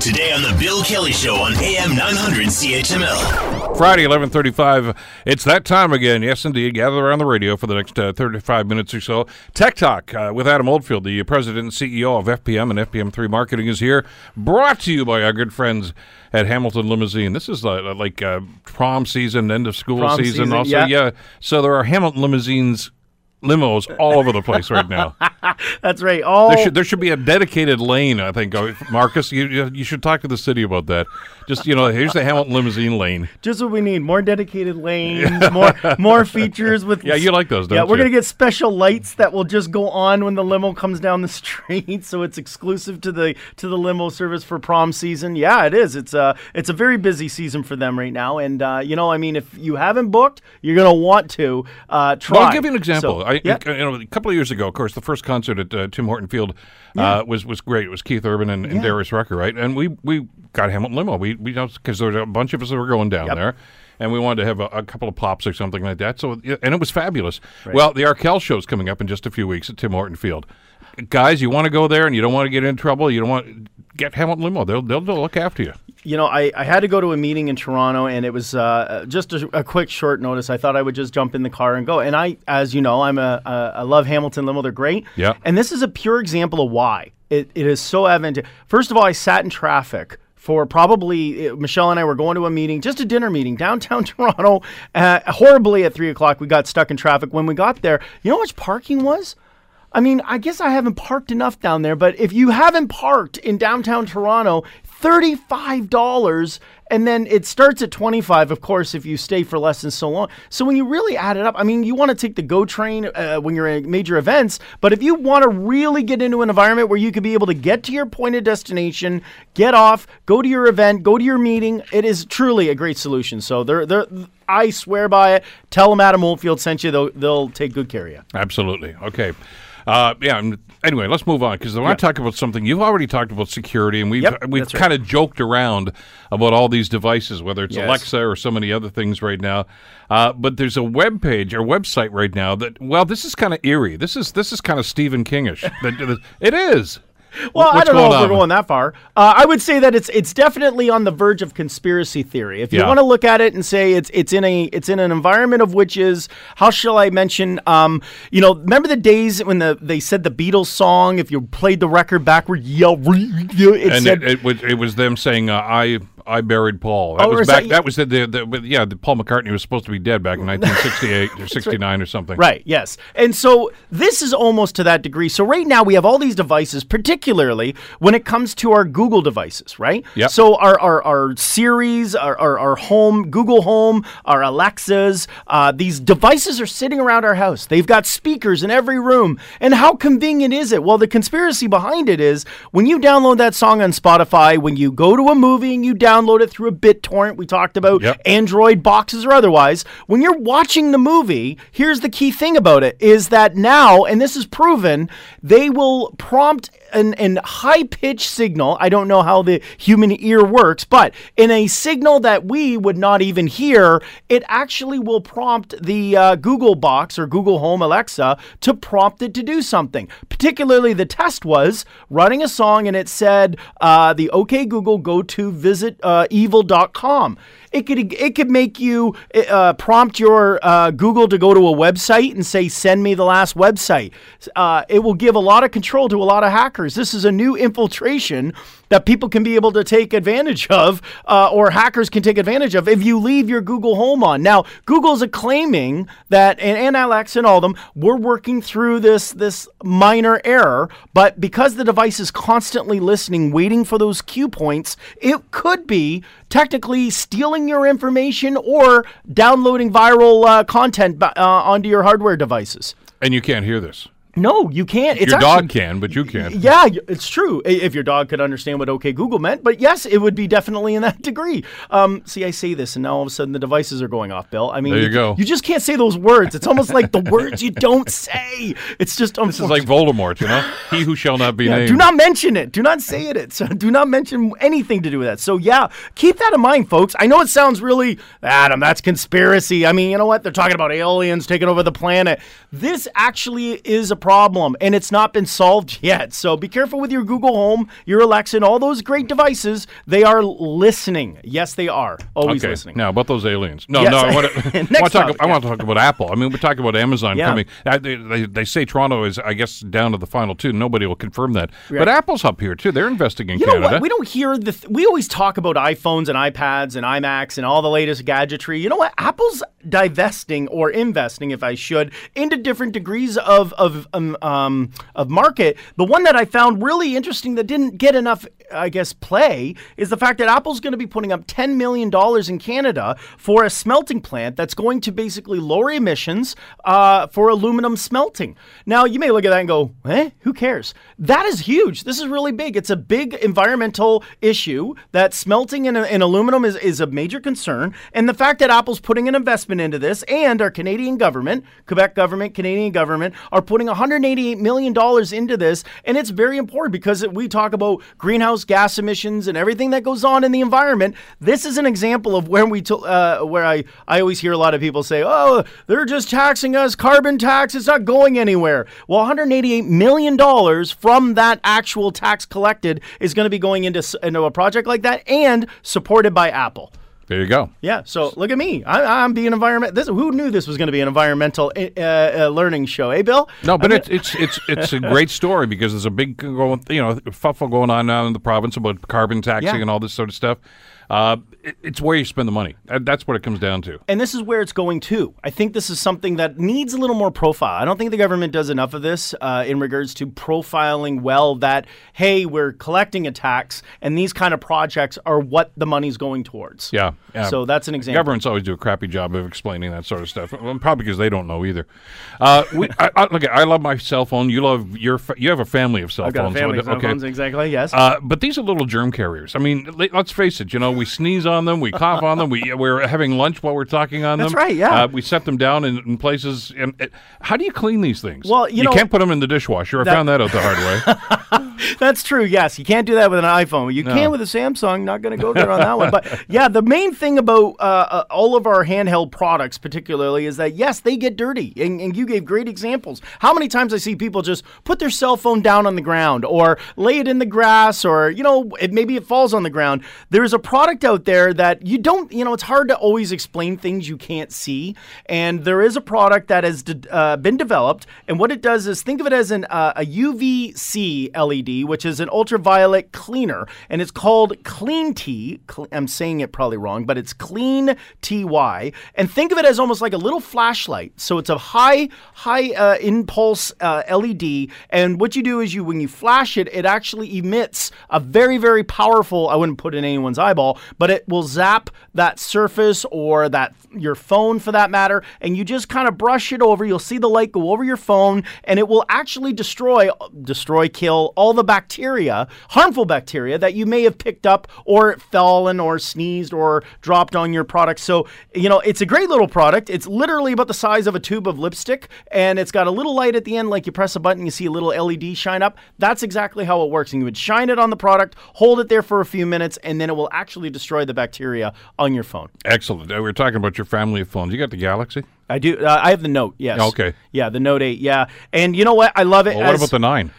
Today on the Bill Kelly Show on AM 900 CHML. Friday, 11:35. It's that time again. Yes, indeed. Gather around the radio for the next uh, 35 minutes or so. Tech Talk uh, with Adam Oldfield, the president and CEO of FPM and FPM3 Marketing, is here. Brought to you by our good friends at Hamilton Limousine. This is uh, like uh, prom season, end of school Prom season. season, also, yeah. yeah. So there are Hamilton Limousines limos all over the place right now. That's right. All There should there should be a dedicated lane. I think, uh, Marcus. You you you should talk to the city about that. Just you know, here's the Hamilton limousine lane. just what we need: more dedicated lanes, more more features with. Yeah, you like those, don't yeah, we're gonna get special lights that will just go on when the limo comes down the street, so it's exclusive to the to the limo service for prom season. Yeah, it is. It's a it's a very busy season for them right now, and uh, you know, I mean, if you haven't booked, you're gonna want to uh, try. Well, I'll give you an example. So, I, yeah. you know, a couple of years ago, of course, the first concert at uh, Tim Horton Field uh, was was great. It was Keith Urban and, and Yeah. Darius Rucker, right? And we we got Hamilton limo. We we because there was a bunch of us that were going down Yep. there. And we wanted to have a, a couple of pops or something like that. So, and it was fabulous. Well, the Arkells show is coming up in just a few weeks at Tim Horton Field. Guys, you want to go there and you don't want to get in trouble. You don't want get Hamilton limo. They'll they'll, they'll look after you. you know, I, I had to go to a meeting in Toronto, and it was uh, just a, a quick, short notice. I thought I would just jump in the car and go. And I, as you know, I'm a, a I love Hamilton limo. They're great. Yeah. And this is a pure example of why it, it is so advantageous. First of all, I sat in traffic. For probably uh, Michelle and I were going to a meeting, just a dinner meeting downtown Toronto. Uh, horribly at three o'clock, we got stuck in traffic. When we got there, you know how much parking was? I mean, I guess I haven't parked enough down there, but if you haven't parked in downtown Toronto, $35 and then it starts at 25 of course if you stay for less than so long. So when you really add it up, I mean, you want to take the GO train uh, when you're at major events, but if you want to really get into an environment where you could be able to get to your point of destination, get off, go to your event, go to your meeting, it is truly a great solution. So they're they're I swear by it. Tell them Adam Oldfield sent you. They'll, they'll take good care of you. Absolutely. Okay. Uh, yeah. Anyway, let's move on because I want to talk about something. You've already talked about security, and we've Yep, we've kind of joked around about all these devices, whether it's Yes. Alexa or so many other things right now. Uh, but there's a web page or website right now that well, this is kind of eerie. This is this is kind of Stephen Kingish. It is. Well, I don't know if we're going that far. Uh, I would say that it's it's definitely on the verge of conspiracy theory. If you Yeah. want to look at it and say it's it's in a it's in an environment of which is how shall I mention? Um, you know, remember the days when the they said the Beatles song if you played the record backward, yell. It and said it, it, was, it was them saying, uh, "I I buried Paul." That Oh, was back. so- that was the, the, the yeah. The Paul McCartney was supposed to be dead back in 1968 or 69 or something. Right, yes. And so this is almost to that degree. So right now we have all these devices, particularly when it comes to our Google devices, right? Yep. So our, our, our Siris, our, our, our home, Google Home, our Alexas, uh, these devices are sitting around our house. They've got speakers in every room. And how convenient is it? Well, the conspiracy behind it is when you download that song on Spotify, when you go to a movie and you download it through a BitTorrent, we talked about Yep. Android boxes or otherwise, when you're watching the movie, here's the key thing about it is that now, and this is proven, they will prompt an, an high pitched signal. I don't know how the human ear works, but in a signal that we would not even hear, it actually will prompt the uh, Google box or Google Home Alexa to prompt it to do something. Particularly, the test was running a song and it said, uh, the OK Google, go to visit uh, evil.com. It could it could make you uh, prompt your uh, Google to go to a website and say send me the last website. Uh, it will give a lot of control to a lot of hackers. This is a new infiltration that people can be able to take advantage of, uh, or hackers can take advantage of if you leave your Google Home on. Now, Google's claiming that, and, and Alexa and all of them, we're working through this this minor error, but because the device is constantly listening, waiting for those cue points, it could be technically stealing your information or downloading viral uh, content uh, onto your hardware devices. And you can't hear this. No, you can't. It's Your actually- dog can, but you can't. yeah, it's true. If your dog could understand what OK Google meant, but yes, it would be definitely in that degree. Um, see, I say this, and now all of a sudden the devices are going off, Bill. I mean, There you go. You just can't say those words. It's almost like the words you don't say. It's just This is like Voldemort, you know? He who shall not be yeah, named. do not mention it. Do not say it. So do not mention anything to do with that. So yeah, keep that in mind, folks. I know it sounds really Adam. That's conspiracy. I mean, you know what? They're talking about aliens taking over the planet. This actually is a problem, and it's not been solved yet. So be careful with your Google Home, your Alexa, and all those great devices. They are listening. Yes, they are. Always Okay. listening. Now about those aliens. No, Yes. no. I want to, I Next want to talk. topic, I yeah. want to talk about Apple. I mean, we're talking about Amazon Yeah. coming. Uh, they, they, they say Toronto is, I guess, down to the final two. Nobody will confirm that. But Apple's up here too. They're investing in You know Canada. what? We don't hear the. Th- we always talk about iPhones and iPads and iMacs and all the latest gadgetry. You know what? Apple's divesting or investing, if I should, into different degrees of of um, um, of market. The one that I found really interesting that didn't get enough, I guess, play is the fact that Apple's going to be putting up ten million dollars in Canada for a smelting plant that's going to basically lower emissions uh, for aluminum smelting. Now, you may look at that and go, "Eh, who cares?" That is huge. This is really big. It's a big environmental issue that smelting in, in aluminum is, is a major concern. And the fact that Apple's putting an investment into this and our Canadian government, Quebec government, Canadian government, are putting $188 million into this. And it's very important because we talk about greenhouse gas emissions and everything that goes on in the environment. This is an example of where we, to, uh, where I, I always hear a lot of people say, oh, they're just taxing us, carbon tax, it's not going anywhere. Well, $188 million from that actual tax collected is going to be going into, into a project like that and supported by Apple. There you go. Yeah, so look at me. I, I'm being environment. This who knew this was going to be an environmental uh, uh, learning show, eh, Bill? No, but I it's it's it's it's a great story because there's a big going, you know, fuffle going on now in the province about carbon taxing Yeah. and all this sort of stuff. Uh, it, it's where you spend the money. That's what it comes down to. and this is where it's going to. I think this is something that needs a little more profile. I don't think the government does enough of this uh, in regards to profiling well that, hey, we're collecting a tax and these kind of projects are what the money's going towards. Yeah. yeah. So that's an example. Governments always do a crappy job of explaining that sort of stuff. Probably because they don't know either. Uh, we, I, I, look, I love my cell phone. You love your. You have a family of cell I've got a phones. family of okay. phones, exactly, yes. Uh, but these are little germ carriers. I mean, let's face it. You know, we sneeze on them, we cough on them, we we're having lunch while we're talking on That's them. That's right, yeah. Uh, we set them down in, in places. And uh, how do you clean these things? Well, you know- can't put them in the dishwasher. I That- found that out the hard way. That's true. Yes, you can't do that with an iPhone. You can with a Samsung. Not going to go there on that one. But yeah, the main thing about uh, uh, all of our handheld products, particularly, is that yes, they get dirty, and, and you gave great examples. How many times I see people just put their cell phone down on the ground, or lay it in the grass, or you know, it, maybe it falls on the ground. There's a product out there that you don't. You know, it's hard to always explain things you can't see, and there is a product that has de- uh, been developed, and what it does is think of it as an uh, a UVC LED, which is an ultraviolet cleaner, and it's called Clean T. Cle- I'm saying it probably wrong, but it's Clean TY. And think of it as almost like a little flashlight. So it's a high high uh, impulse uh, LED, and what you do is you when you flash it, it actually emits a very very powerful. I wouldn't put it in anyone's eyeball, but it will zap that surface or that your phone for that matter, and you just kind of brush it over. You'll see the light go over your phone, and it will actually destroy, destroy, kill all the bacteria, harmful bacteria that you may have picked up or fallen or sneezed or dropped on your product. So you know it's a great little product. It's literally about the size of a tube of lipstick, and it's got a little light at the end, like you press a button, you see a little LED shine up. That's exactly how it works. And you would shine it on the product, hold it there for a few minutes, and then it will actually destroy the bacteria on your phone. Excellent. Uh, we were talking about your family of phones. You got the Galaxy. I do. Uh, I have the Note. Yes. Okay. Yeah, the Note Eight. Yeah, and you know what? I love it. Well, what as- about the nine?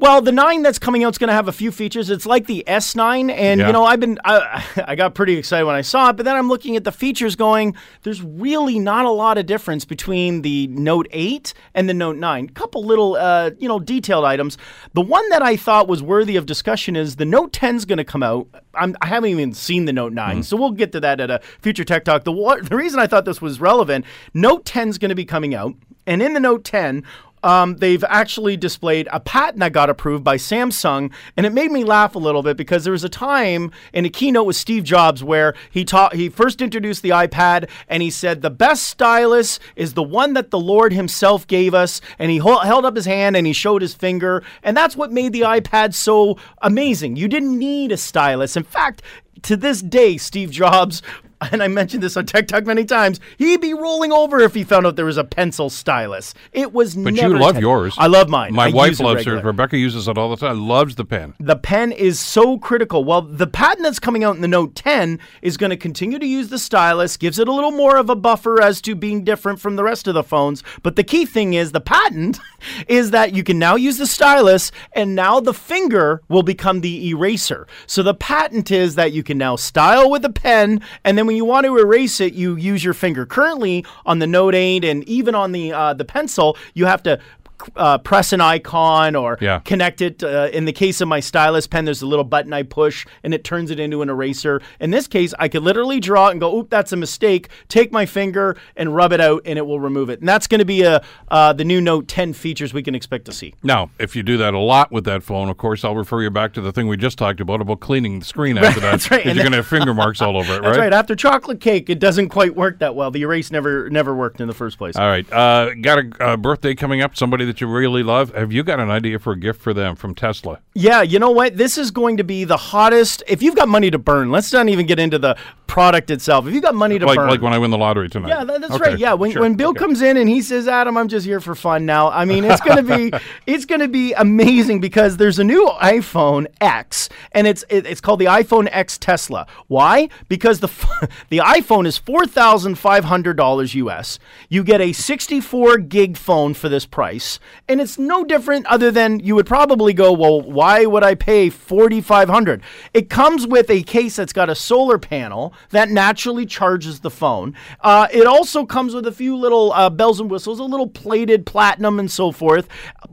Well, the nine that's coming out is going to have a few features. It's like the S9, and Yeah. you know, I've been I, I got pretty excited when I saw it, but then I'm looking at the features, going, there's really not a lot of difference between the Note 8 and the Note 9. A couple little, uh, you know, detailed items. The one that I thought was worthy of discussion is the Note 10 is going to come out. I'm, I haven't even seen the Note 9, so we'll get to that at a future Tech Talk. The the reason I thought this was relevant, Note 10 is going to be coming out, and in the Note 10 um, they've actually displayed a patent that got approved by Samsung, and it made me laugh a little bit because there was a time in a keynote with Steve Jobs where he taught he first introduced the iPad, and he said the best stylus is the one that the Lord Himself gave us, and he held up his hand and he showed his finger, and that's what made the iPad so amazing. You didn't need a stylus. In fact, to this day, Steve Jobs and I mentioned this on Tech Talk many times, he'd be rolling over if he found out there was a pencil stylus. It was But never you love ten- yours. I love mine. My I wife loves regular. hers. Rebecca uses it all the time. Loves the pen. The pen is so critical. Well, the patent that's coming out in the Note 10 is going to continue to use the stylus, gives it a little more of a buffer as to being different from the rest of the phones. But the key thing is the patent is that you can now use the stylus and now the finger will become the eraser. So the patent is that you can now style with a pen and then when you want to erase it, you use your finger. Currently on the Note 8 and even on the uh, the pencil, you have to uh, press an icon or Yeah. connect it. Uh, in the case of my stylus pen, there's a little button I push and it turns it into an eraser. In this case, I could literally draw it and go, oop, that's a mistake. Take my finger and rub it out and it will remove it. And that's going to be a, uh, the new Note 10 features we can expect to see. Now, if you do that a lot with that phone, of course, I'll refer you back to the thing we just talked about about cleaning the screen after that. that's right. 'cause And you're going to have finger marks all over it, That's right? right. After chocolate cake, it doesn't quite work that well. The erase never never worked in the first place. All right. Uh, got a uh, birthday coming up, somebody that you really love. Have you got an idea for a gift for them from Tesla? Yeah, you know what? This is going to be the hottest. If you've got money to burn, let's not even get into the product itself. If you've got money to Like, burn, like when I win the lottery tonight. Yeah, that, that's Okay, right. Yeah, when, sure, when Bill okay. comes in and he says, "Adam, I'm just here for fun now." I mean, it's gonna be it's gonna be amazing because there's a new iPhone X and it's it, it's called the iPhone X Tesla. Why? Because the the iPhone is four thousand five hundred dollars US. You get a 64 gig phone for this price, and it's no different other than you would probably go, "Well, why would I pay 4500 It comes with a case that's got a solar panel that naturally charges the phone. Uh, it also comes with a few little uh, bells and whistles, a little plated platinum and so forth.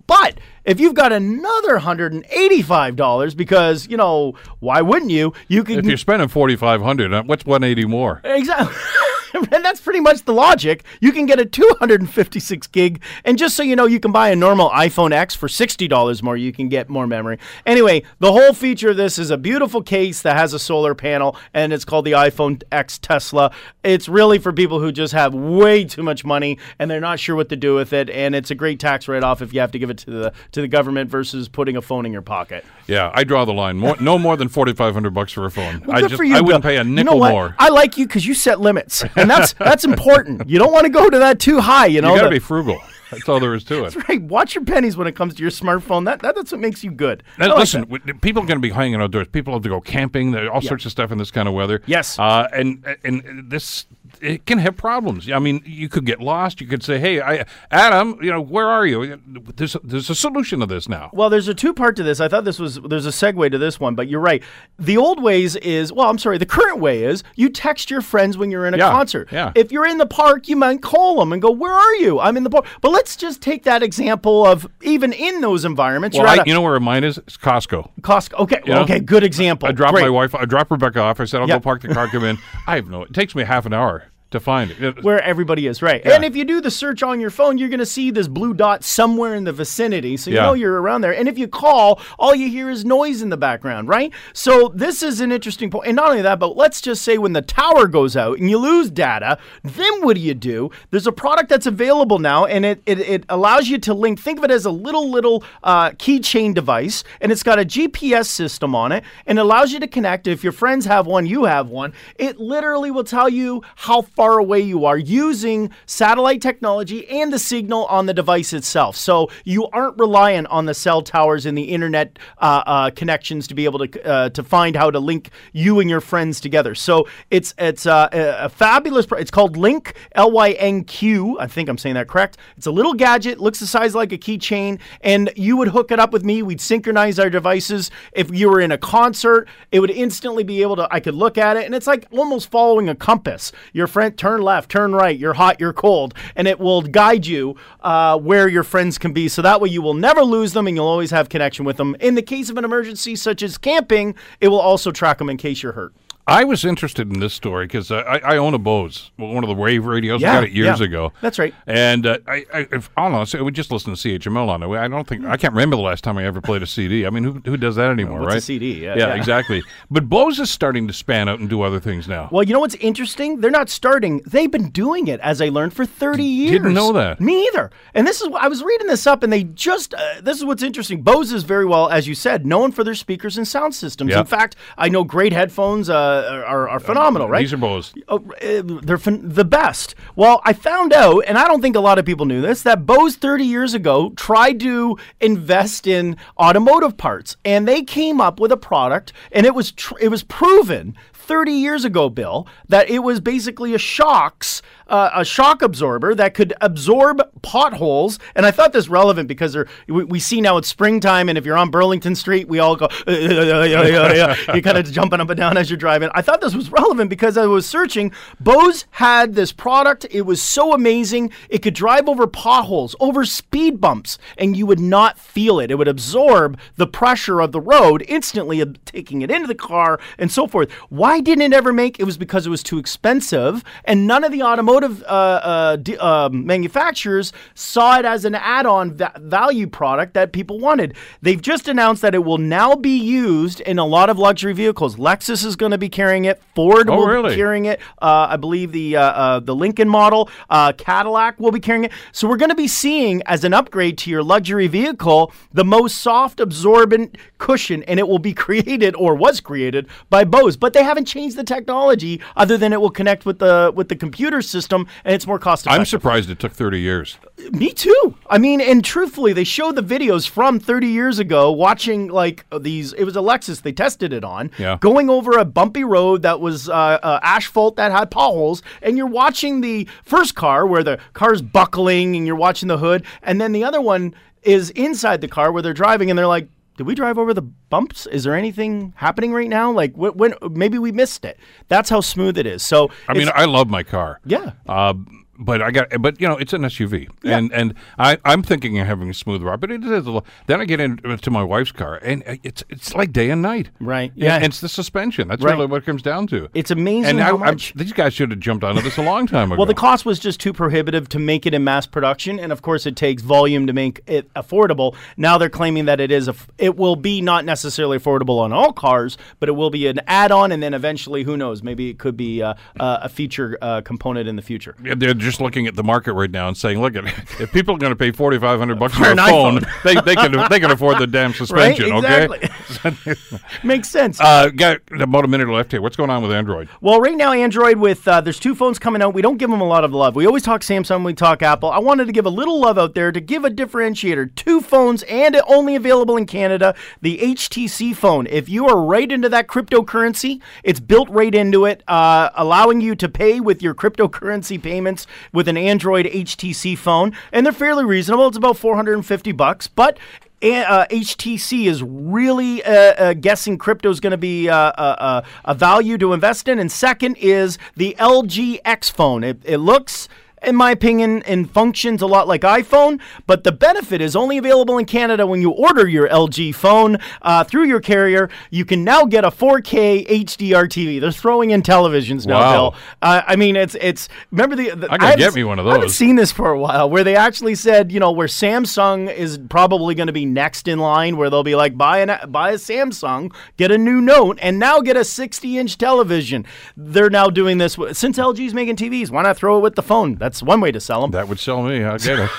But if you've got another $185, because, you know, why wouldn't you? You can If you're spending forty five hundred, uh, what's one eighty more? Exactly. and that's pretty much the logic. You can get a 256 gig, and just so you know, you can buy a normal iPhone X for $60 more. You can get more memory. Anyway, the whole feature of this is a beautiful case that has a solar panel, and it's called the iPhone X Tesla. It's really for people who just have way too much money and they're not sure what to do with it, and it's a great tax write-off if you have to give it to the to the government versus putting a phone in your pocket. Yeah, I draw the line. More, no more than forty five hundred bucks for a phone. I Good just for you, I wouldn't Bill. pay a You nickel know more. I like you because you set limits, and that's that's important. You don't want to go to that too high. You know, you got to be frugal. That's all there is to it. That's right. Watch your pennies when it comes to your smartphone. That, that that's what makes you good. Now, like listen, that. people are going to be hanging outdoors. People have to go camping. There all sorts of stuff in this kind of weather. Yes. uh, and and this it can have problems. I mean, you could get lost. You could say, "Hey, I, Adam, you know, where are you?" There's there's a solution to this now. Well, there's a two part to this. I thought this was there's a segue to this one, but you're right. The old ways is well, I'm sorry. The current way is you text your friends when you're in a Yeah, concert. yeah. If you're in the park, you might call them and go, "Where are you? I'm in the park." But let's just take that example of even in those environments. Well, I, a you know where mine is? It's Costco. Costco. Okay, okay, good example. I dropped Great. my wife. I dropped Rebecca off. I said, "I'll Yeah. go park the car. Come in." I have no. It takes me half an hour to find it. Where everybody is, right? Yeah. And if you do the search on your phone, you're going to see this blue dot somewhere in the vicinity, so you Yeah. know you're around there. And if you call, all you hear is noise in the background, right? So this is an interesting point. And not only that, but let's just say when the tower goes out and you lose data, then what do you do? There's a product that's available now, and it it, it allows you to link. Think of it as a little little uh, keychain device, and it's got a GPS system on it, and it allows you to connect. If your friends have one, you have one. It literally will tell you how far away you are using satellite technology and the signal on the device itself. So you aren't reliant on the cell towers and the internet uh, uh, connections to be able to uh, to find how to link you and your friends together. So it's it's uh, a, a fabulous. Pro- it's called Lynq L Y N Q. I think I'm saying that correct. It's a little gadget, looks the size like a keychain, and you would hook it up with me. We'd synchronize our devices. If you were in a concert, it would instantly be able to. I could look at it, and it's like almost following a compass. Your friend turn left, turn right. You're hot, you're cold, and it will guide you uh, where your friends can be. So that way, you will never lose them, and you'll always have connection with them. In the case of an emergency, such as camping, it will also track them in case you're hurt. I was interested in this story because uh, I, I own a Bose, one of the Wave radios. I Yeah, got it years yeah. ago. That's right. And uh, I, I, if, honestly, we just listen to CHML on it. I don't think I can't remember the last time I ever played a CD. I mean, who, who does that anymore, what's a right? CD? Yeah, yeah, yeah. exactly. But Bose is starting to span out and do other things now. Well, you know what's interesting? They're not starting. They've been doing it, as I learned, for 30 years. Didn't know that. Me either. And this is I was reading this up, and they just uh, this is what's interesting. Bose is very well, as you said, known for their speakers and sound systems. Yeah. In fact, I know great headphones. Uh, uh, are, are phenomenal, right? These are Bose. Oh, uh, they're fin- the best. Well, I found out, and I don't think a lot of people knew this, that Bose 30 years ago tried to invest in automotive parts, and they came up with a product, and it was tr- it was proven 30 years ago, Bill, that it was basically a shocks, uh, a shock absorber that could absorb potholes. And I thought this relevant because we, we see now it's springtime, and if you're on Burlington Street, we all go, you're kind of jumping up and down as you're driving. I thought this was relevant because I was searching. Bose had this product. It was so amazing. It could drive over potholes, over speed bumps, and you would not feel it. It would absorb the pressure of the road instantly, taking it into the car and so forth. Why didn't it ever make? It was because it was too expensive, and none of the automotive uh, uh, d- uh, manufacturers saw it as an add-on va- value product that people wanted. They've just announced that it will now be used in a lot of luxury vehicles. Lexus is going to be carrying it. Ford Oh, will really? be carrying it. Uh, I believe the uh, uh, the Lincoln model, uh, Cadillac will be carrying it. So we're going to be seeing as an upgrade to your luxury vehicle the most soft absorbent cushion, and it will be created or was created by Bose. But they haven't changed the technology other than it will connect with the with the computer system, and it's more cost effective. I'm surprised it took 30 years. Me too. I mean, and truthfully, they showed the videos from 30 years ago, watching like these. It was a Lexus they tested it on, Yeah. going over a bumpy road that was uh, uh, asphalt that had potholes, and you're watching the first car where the car's buckling, and you're watching the hood, and then the other one is inside the car where they're driving, and they're like. Did we drive over the bumps? Is there anything happening right now? Like, wh- when maybe we missed it. That's how smooth it is. So, I mean, I love my car. Yeah. Uh, but I got, but you know, it's an SUV, and and I I'm thinking of having a smooth ride, but it is. A little, then I get into my wife's car, and it's it's like day and night. Right. Yeah. Yeah. And it's the suspension. That's Right. really what it comes down to. It's amazing And how I, I'm- these guys should have jumped onto this a long time ago. Well, the cost was just too prohibitive to make it in mass production, and of course, it takes volume to make it affordable. Now they're claiming that it is a, it will be not necessarily affordable on all cars, but it will be an add-on, and then eventually, who knows, maybe it could be uh, uh, a feature uh, component in the future. Yeah, just looking at the market right now and saying, "Look, at if people are going to pay forty five hundred bucks for, an a phone, they they can they can afford the damn suspension." Exactly. Okay. Makes sense. uh, got about a minute left here. What's going on with Android? Well, right now, Android with uh, there's two phones coming out. We don't give them a lot of love. We always talk Samsung, we talk Apple. I wanted to give a little love out there to give a differentiator. Two phones and only available in Canada. The HTC phone. If you are right into that cryptocurrency, it's built right into it, uh, allowing you to pay with your cryptocurrency payments with an Android HTC phone, and they're fairly reasonable. It's about 450 bucks, but uh, HTC is really uh, uh, guessing crypto is going to be uh, uh, uh, a value to invest in. And second is the LG X phone. It, it looks in my opinion, and functions a lot like iPhone. But the benefit is only available in Canada when you order your LG phone uh, through your carrier. You can now get a 4K HDR TV. They're throwing in televisions now, Wow. Bill. Uh, I mean, it's it's. Remember the? the I gotta get me one of those. I haven't seen this for a while, where they actually said, you know, where Samsung is probably going to be next in line, where they'll be like, buy an buy a Samsung, get a new Note, and now get a 60-inch television. They're now doing this since LG's making TVs. Why not throw it with the phone? That's one way to sell them. That would sell me. I get it.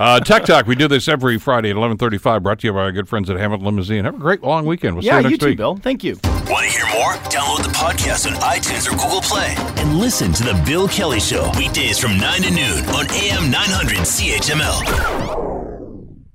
Uh, Tech Talk, we do this every Friday at 1135, brought to you by our good friends at Hamilton Limousine. Have a great long weekend. We'll yeah, see you you next too, week. Bill. Thank you. Want to hear more? Download the podcast on iTunes or Google Play and listen to The Bill Kelly Show weekdays from 9 to noon on AM 900 CHML.